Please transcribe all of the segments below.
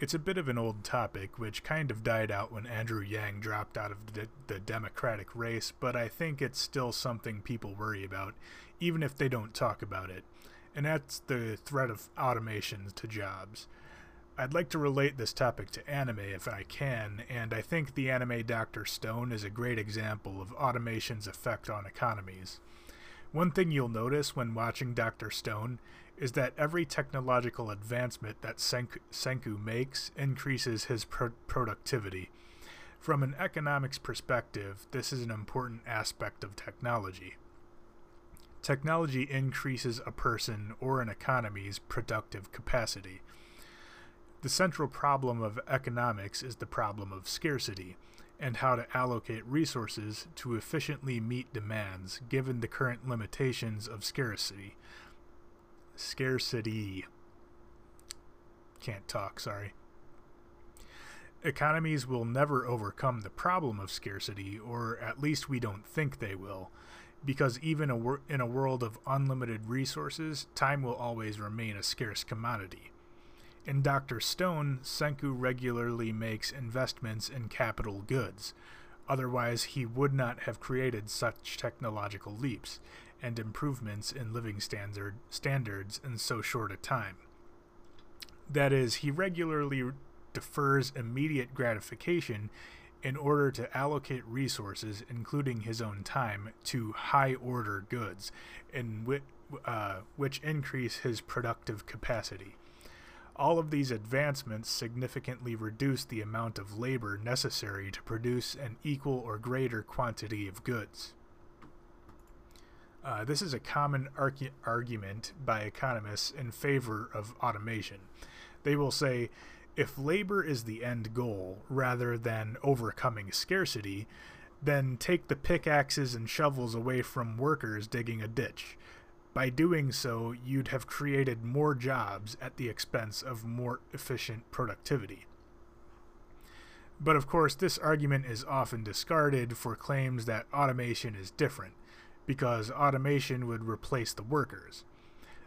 It's a bit of an old topic, which kind of died out when Andrew Yang dropped out of the, Democratic race, but I think it's still something people worry about, even if they don't talk about it. And that's the threat of automation to jobs. I'd like to relate this topic to anime if I can, and I think the anime Dr. Stone is a great example of automation's effect on economies. One thing you'll notice when watching Dr. Stone is that every technological advancement that Senku, Senku makes increases his pro- productivity. From an economics perspective, this is an important aspect of technology. Technology increases a person or an economy's productive capacity. The central problem of economics is the problem of scarcity and how to allocate resources to efficiently meet demands given the current limitations of scarcity scarcity. Can't talk, sorry. Economies will never overcome the problem of scarcity, or at least we don't think they will, because even a wor- in a world of unlimited resources, time will always remain a scarce commodity. In Dr. Stone, Senku regularly makes investments in capital goods. Otherwise, he would not have created such technological leaps and improvements in living standard, standards in so short a time. That is, he regularly defers immediate gratification in order to allocate resources, including his own time, to high order goods, in which, uh, which increase his productive capacity. All of these advancements significantly reduce the amount of labor necessary to produce an equal or greater quantity of goods. Uh, this is a common argu- argument by economists in favor of automation. They will say if labor is the end goal rather than overcoming scarcity, then take the pickaxes and shovels away from workers digging a ditch. By doing so, you'd have created more jobs at the expense of more efficient productivity. But of course, this argument is often discarded for claims that automation is different because automation would replace the workers.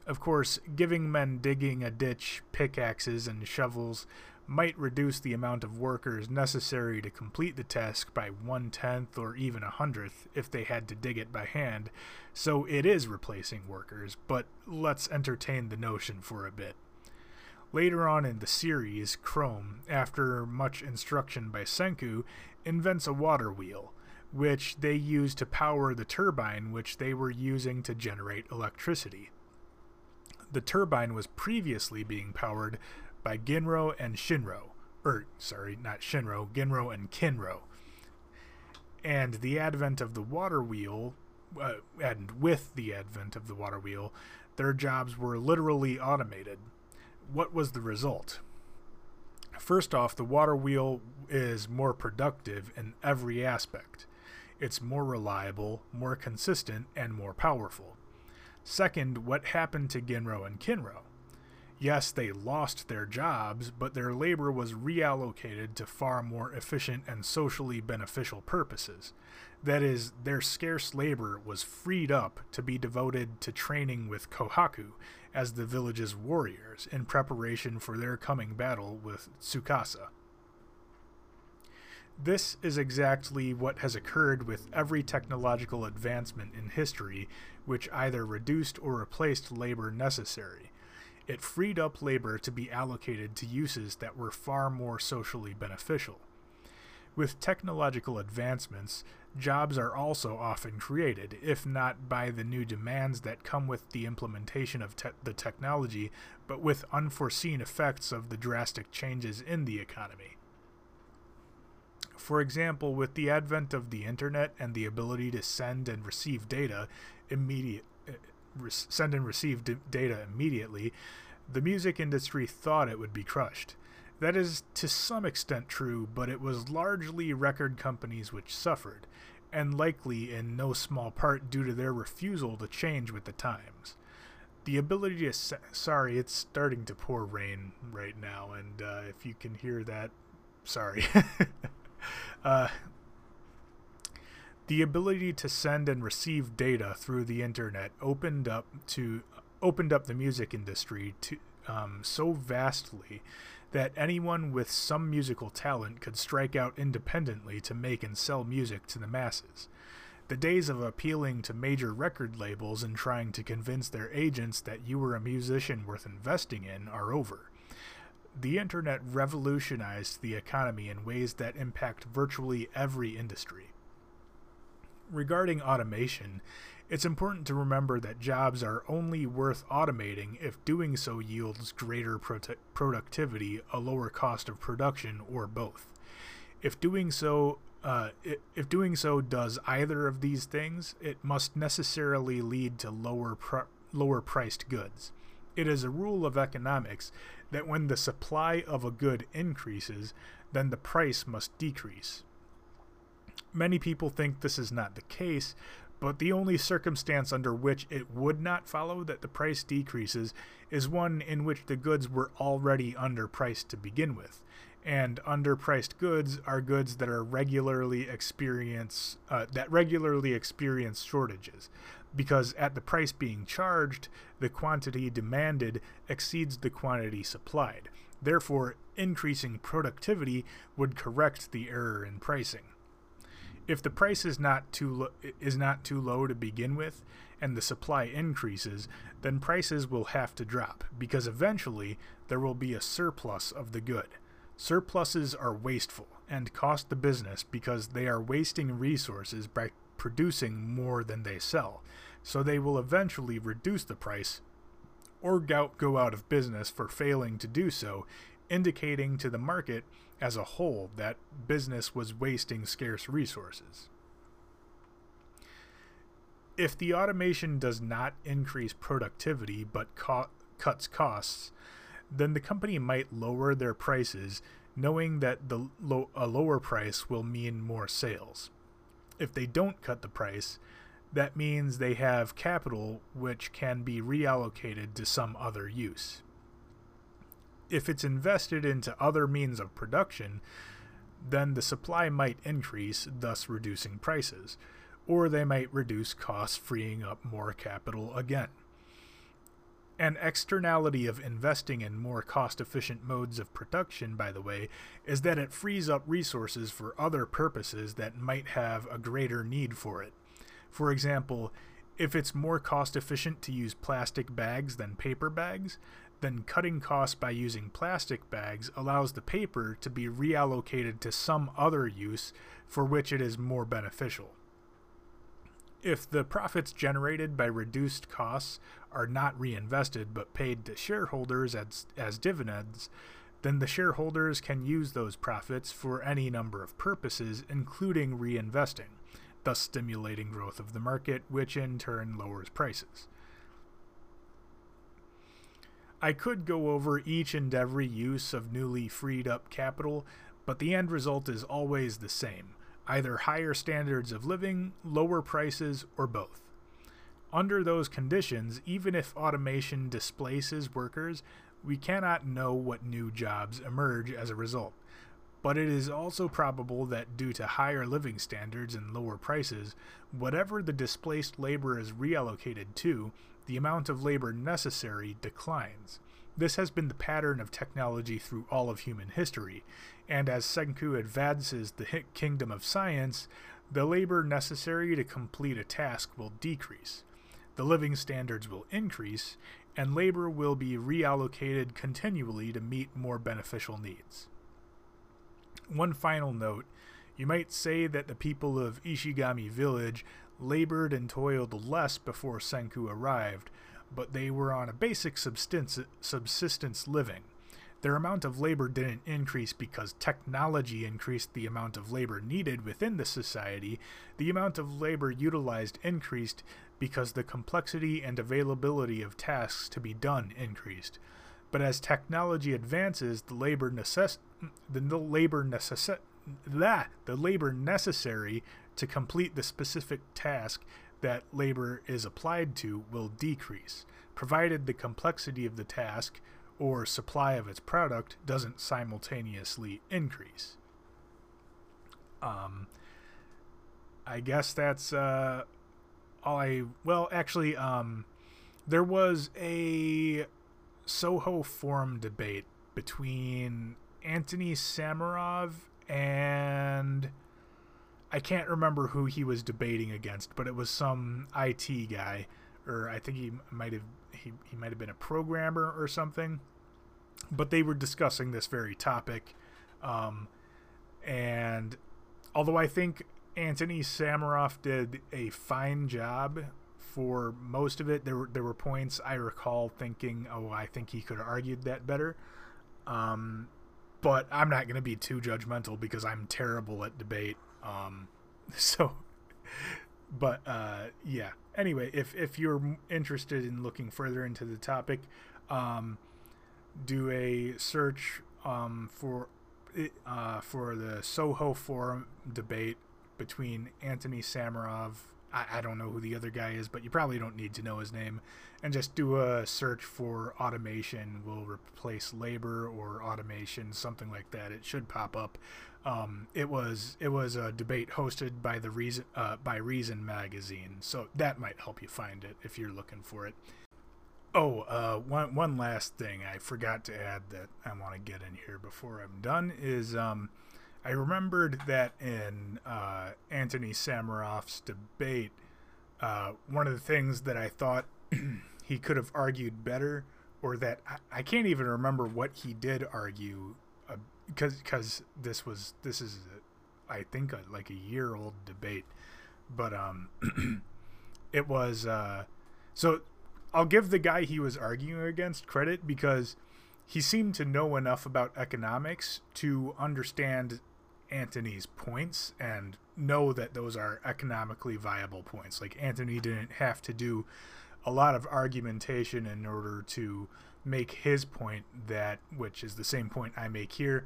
Of course, giving men digging a ditch pickaxes and shovels might reduce the amount of workers necessary to complete the task by one tenth or even a hundredth if they had to dig it by hand, so it is replacing workers, but let's entertain the notion for a bit. Later on in the series, Chrome, after much instruction by Senku, invents a water wheel which they used to power the turbine which they were using to generate electricity. The turbine was previously being powered by Ginro and Shinro, or sorry, not Shinro, Ginro and Kinro. And the advent of the water wheel, uh, and with the advent of the water wheel, their jobs were literally automated. What was the result? First off, the water wheel is more productive in every aspect. It's more reliable, more consistent, and more powerful. Second, what happened to Ginro and Kinro? Yes, they lost their jobs, but their labor was reallocated to far more efficient and socially beneficial purposes. That is, their scarce labor was freed up to be devoted to training with Kohaku as the village's warriors in preparation for their coming battle with Tsukasa. This is exactly what has occurred with every technological advancement in history which either reduced or replaced labor necessary. It freed up labor to be allocated to uses that were far more socially beneficial. With technological advancements, jobs are also often created, if not by the new demands that come with the implementation of te- the technology, but with unforeseen effects of the drastic changes in the economy. For example, with the advent of the internet and the ability to send and receive data immediate uh, send and receive data immediately, the music industry thought it would be crushed. That is to some extent true, but it was largely record companies which suffered, and likely in no small part due to their refusal to change with the times. The ability to. Sorry, it's starting to pour rain right now, and uh, if you can hear that, sorry. Uh, the ability to send and receive data through the internet opened up to opened up the music industry to um, so vastly that anyone with some musical talent could strike out independently to make and sell music to the masses. The days of appealing to major record labels and trying to convince their agents that you were a musician worth investing in are over. The internet revolutionized the economy in ways that impact virtually every industry. Regarding automation, it's important to remember that jobs are only worth automating if doing so yields greater productivity, a lower cost of production, or both. If doing so uh, if doing so does either of these things, it must necessarily lead to lower pr- lower priced goods. It is a rule of economics that when the supply of a good increases, then the price must decrease. Many people think this is not the case, but the only circumstance under which it would not follow that the price decreases is one in which the goods were already underpriced to begin with. And underpriced goods are goods that are regularly experience uh, that regularly experience shortages, because at the price being charged, the quantity demanded exceeds the quantity supplied. Therefore, increasing productivity would correct the error in pricing if the price is not too lo- is not too low to begin with and the supply increases, then prices will have to drop because eventually there will be a surplus of the good. Surpluses are wasteful and cost the business because they are wasting resources by producing more than they sell. So they will eventually reduce the price or go out of business for failing to do so, indicating to the market as a whole that business was wasting scarce resources. If the automation does not increase productivity but co- cuts costs, then the company might lower their prices knowing that the lo- a lower price will mean more sales. If they don't cut the price, that means they have capital which can be reallocated to some other use if it's invested into other means of production, then the supply might increase, thus reducing prices, or they might reduce costs, freeing up more capital again. An externality of investing in more cost efficient modes of production, by the way, is that it frees up resources for other purposes that might have a greater need for it. For example, if it's more cost efficient to use plastic bags than paper bags, then cutting costs by using plastic bags allows the paper to be reallocated to some other use for which it is more beneficial. If the profits generated by reduced costs are not reinvested but paid to shareholders as, as dividends, then the shareholders can use those profits for any number of purposes, including reinvesting, thus stimulating growth of the market, which in turn lowers prices. I could go over each and every use of newly freed up capital, but the end result is always the same either higher standards of living, lower prices, or both. Under those conditions, even if automation displaces workers, we cannot know what new jobs emerge as a result. But it is also probable that due to higher living standards and lower prices, whatever the displaced labor is reallocated to, the amount of labor necessary declines. This has been the pattern of technology through all of human history, and as Senku advances the kingdom of science, the labor necessary to complete a task will decrease. The living standards will increase, and labor will be reallocated continually to meet more beneficial needs. One final note you might say that the people of Ishigami Village labored and toiled less before Senku arrived, but they were on a basic subsistence living. Their amount of labor didn't increase because technology increased the amount of labor needed within the society. The amount of labor utilized increased because the complexity and availability of tasks to be done increased. But as technology advances, the labor necess- the labor necess- that the labor necessary to complete the specific task that labor is applied to will decrease, provided the complexity of the task or supply of its product doesn't simultaneously increase. Um, I guess that's uh, all I. Well, actually, um, there was a Soho Forum debate between Antony Sammeroff and I can't remember who he was debating against, but it was some IT guy, or I think he might have he, he might have been a programmer or something. But they were discussing this very topic, um, and although I think Antony Sammeroff did a fine job for most of it, there were there were points I recall thinking, oh, I think he could have argued that better. Um, but I'm not going to be too judgmental because I'm terrible at debate. Um, so, but uh, yeah. Anyway, if if you're interested in looking further into the topic, um, do a search um, for uh, for the Soho Forum debate between Antony Sammeroff. I, I don't know who the other guy is, but you probably don't need to know his name. And just do a search for automation will replace labor or automation, something like that. It should pop up. Um, it was it was a debate hosted by the reason uh, by Reason magazine, so that might help you find it if you're looking for it. Oh, uh, one one last thing I forgot to add that I want to get in here before I'm done is um, I remembered that in uh, Antony Sammeroff's debate, uh, one of the things that I thought he could have argued better, or that I, I can't even remember what he did argue because because this was this is I think a, like a year old debate, but um, it was uh, so I'll give the guy he was arguing against credit because he seemed to know enough about economics to understand Antony's points and know that those are economically viable points. Like Antony didn't have to do a lot of argumentation in order to make his point that which is the same point I make here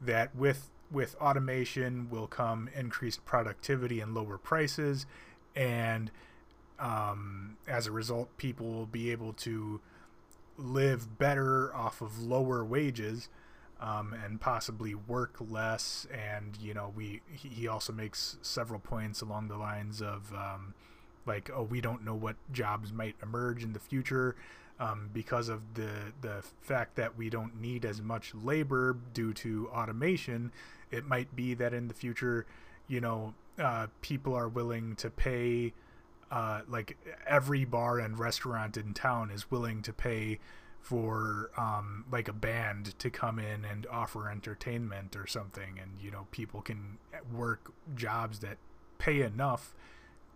that with with automation will come increased productivity and lower prices and um, as a result people will be able to live better off of lower wages um, and possibly work less and you know we he also makes several points along the lines of um, like oh we don't know what jobs might emerge in the future um, because of the the fact that we don't need as much labor due to automation. It might be that in the future, you know, uh, people are willing to pay. Uh, like every bar and restaurant in town is willing to pay for um, like a band to come in and offer entertainment or something, and you know people can work jobs that pay enough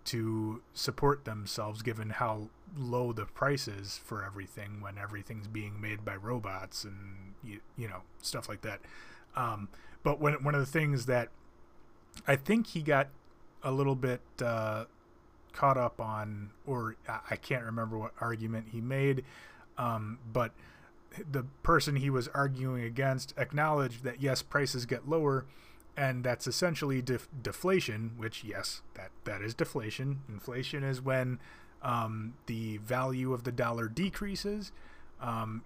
to support themselves given how low the price is for everything when everything's being made by robots and you, you know stuff like that. Um, but when, one of the things that i think he got a little bit uh, caught up on or i can't remember what argument he made um, but the person he was arguing against acknowledged that yes prices get lower and that's essentially def- deflation which yes that that is deflation. Inflation is when um, the value of the dollar decreases um,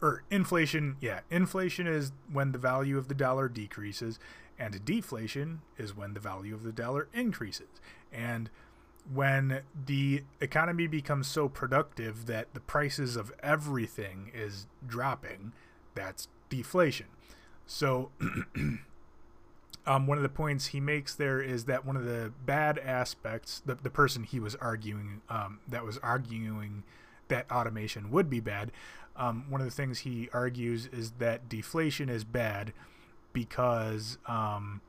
or inflation yeah inflation is when the value of the dollar decreases and deflation is when the value of the dollar increases. And when the economy becomes so productive that the prices of everything is dropping that's deflation. So um, one of the points he makes there is that one of the bad aspects, the, the person he was arguing, um, that was arguing that automation would be bad, um, one of the things he argues is that deflation is bad because um,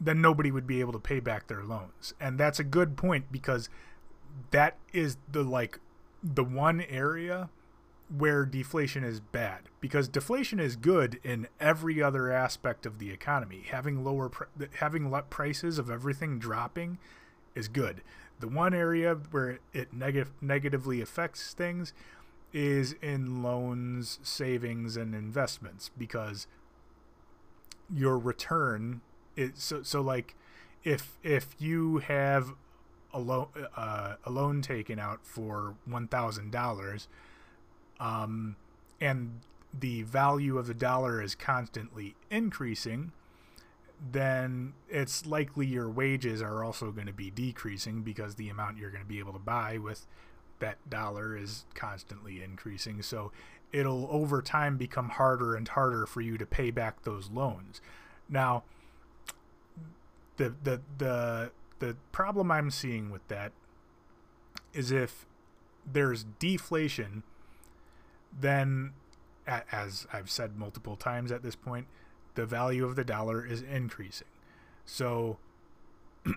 then nobody would be able to pay back their loans. And that's a good point because that is the like the one area where deflation is bad because deflation is good in every other aspect of the economy. Having lower pr- having prices of everything dropping is good. The one area where it neg- negatively affects things is in loans, savings, and investments because your return is so so like if if you have a loan uh, a loan taken out for one thousand dollars um, and the value of the dollar is constantly increasing, then it's likely your wages are also going to be decreasing because the amount you're going to be able to buy with that dollar is constantly increasing. So it'll over time become harder and harder for you to pay back those loans. Now, the the the the problem I'm seeing with that is if there's deflation, then as I've said multiple times at this point, the value of the dollar is increasing. So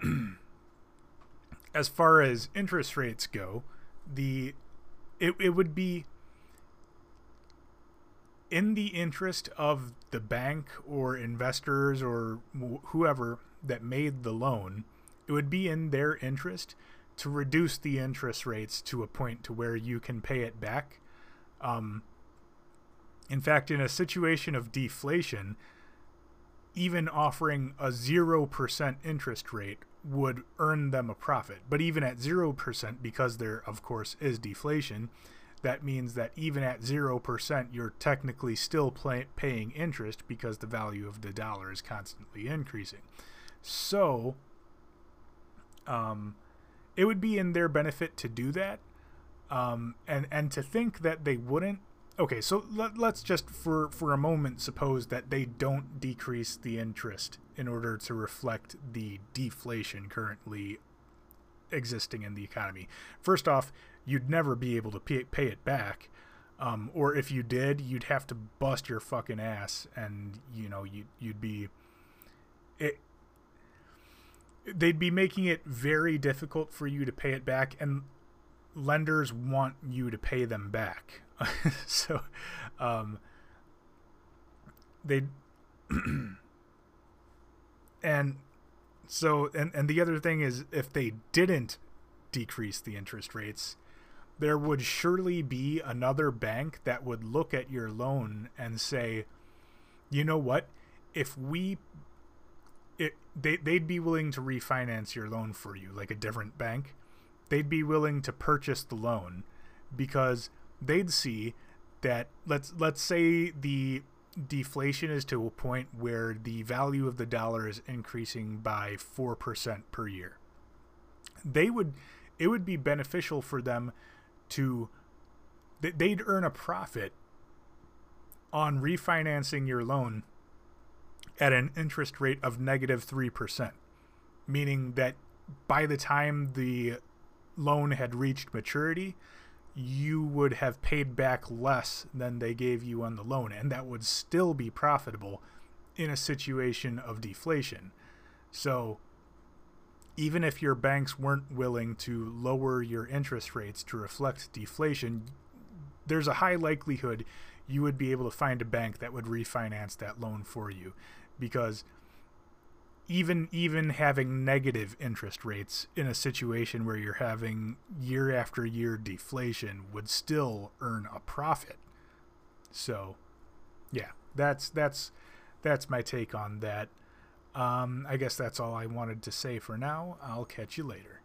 as far as interest rates go, the it, it would be in the interest of the bank or investors or whoever that made the loan, it would be in their interest to reduce the interest rates to a point to where you can pay it back. Um, in fact, in a situation of deflation, even offering a 0% interest rate would earn them a profit. But even at 0%, because there, of course, is deflation, that means that even at 0%, you're technically still pay- paying interest because the value of the dollar is constantly increasing. So, um, it would be in their benefit to do that. Um, and, and to think that they wouldn't. Okay, so let, let's just for, for a moment suppose that they don't decrease the interest in order to reflect the deflation currently existing in the economy. First off, you'd never be able to pay, pay it back. Um, or if you did, you'd have to bust your fucking ass, and you know you you'd be it. They'd be making it very difficult for you to pay it back, and lenders want you to pay them back. so, um, they and so and and the other thing is if they didn't decrease the interest rates there would surely be another bank that would look at your loan and say, you know what, if we it they they'd be willing to refinance your loan for you like a different bank. They'd be willing to purchase the loan because they'd see that let's let's say the deflation is to a point where the value of the dollar is increasing by 4% per year. They would it would be beneficial for them to they'd earn a profit on refinancing your loan at an interest rate of negative 3%, meaning that by the time the loan had reached maturity, you would have paid back less than they gave you on the loan, and that would still be profitable in a situation of deflation. So even if your banks weren't willing to lower your interest rates to reflect deflation, there's a high likelihood you would be able to find a bank that would refinance that loan for you because even even having negative interest rates in a situation where you're having year after year deflation would still earn a profit. So, yeah, that's that's that's my take on that. Um, I guess that's all I wanted to say for now. I'll catch you later.